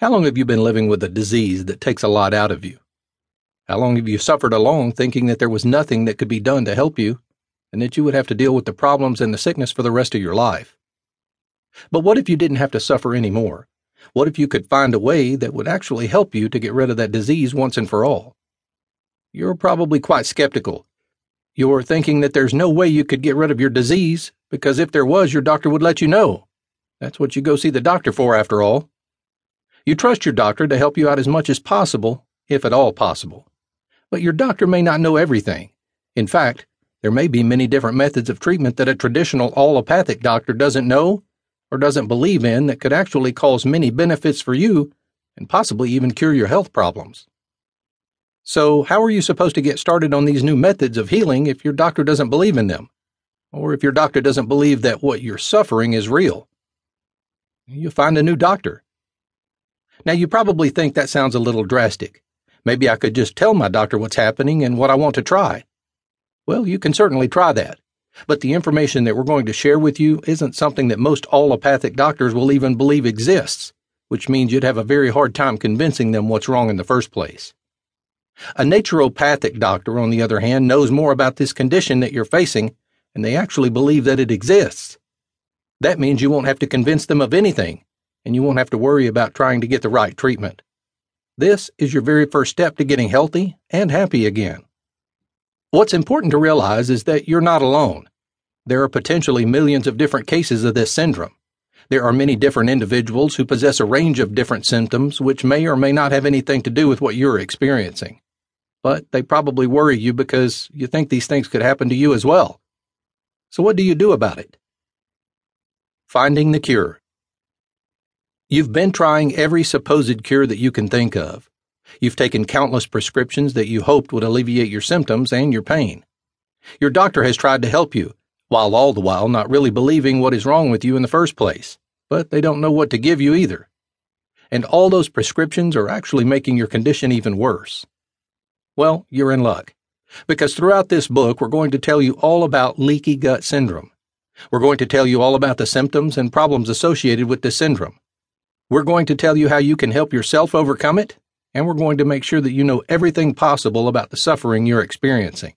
How long have you been living with a disease that takes a lot out of you? How long have you suffered along thinking that there was nothing that could be done to help you and that you would have to deal with the problems and the sickness for the rest of your life? But what if you didn't have to suffer anymore? What if you could find a way that would actually help you to get rid of that disease once and for all? You're probably quite skeptical. You're thinking that there's no way you could get rid of your disease because if there was, your doctor would let you know. That's what you go see the doctor for, after all. You trust your doctor to help you out as much as possible, if at all possible. But your doctor may not know everything. In fact, there may be many different methods of treatment that a traditional allopathic doctor doesn't know or doesn't believe in that could actually cause many benefits for you and possibly even cure your health problems. So, how are you supposed to get started on these new methods of healing if your doctor doesn't believe in them? Or if your doctor doesn't believe that what you're suffering is real? You find a new doctor. Now, you probably think that sounds a little drastic. Maybe I could just tell my doctor what's happening and what I want to try. Well, you can certainly try that. But the information that we're going to share with you isn't something that most allopathic doctors will even believe exists, which means you'd have a very hard time convincing them what's wrong in the first place. A naturopathic doctor, on the other hand, knows more about this condition that you're facing, and they actually believe that it exists. That means you won't have to convince them of anything, and you won't have to worry about trying to get the right treatment. This is your very first step to getting healthy and happy again. What's important to realize is that you're not alone. There are potentially millions of different cases of this syndrome. There are many different individuals who possess a range of different symptoms which may or may not have anything to do with what you're experiencing. But they probably worry you because you think these things could happen to you as well. So what do you do about it? Finding the cure. You've been trying every supposed cure that you can think of. You've taken countless prescriptions that you hoped would alleviate your symptoms and your pain. Your doctor has tried to help you, while all the while not really believing what is wrong with you in the first place, but they don't know what to give you either. And all those prescriptions are actually making your condition even worse. Well, you're in luck, because throughout this book we're going to tell you all about leaky gut syndrome. We're going to tell you all about the symptoms and problems associated with this syndrome. We're going to tell you how you can help yourself overcome it, and we're going to make sure that you know everything possible about the suffering you're experiencing.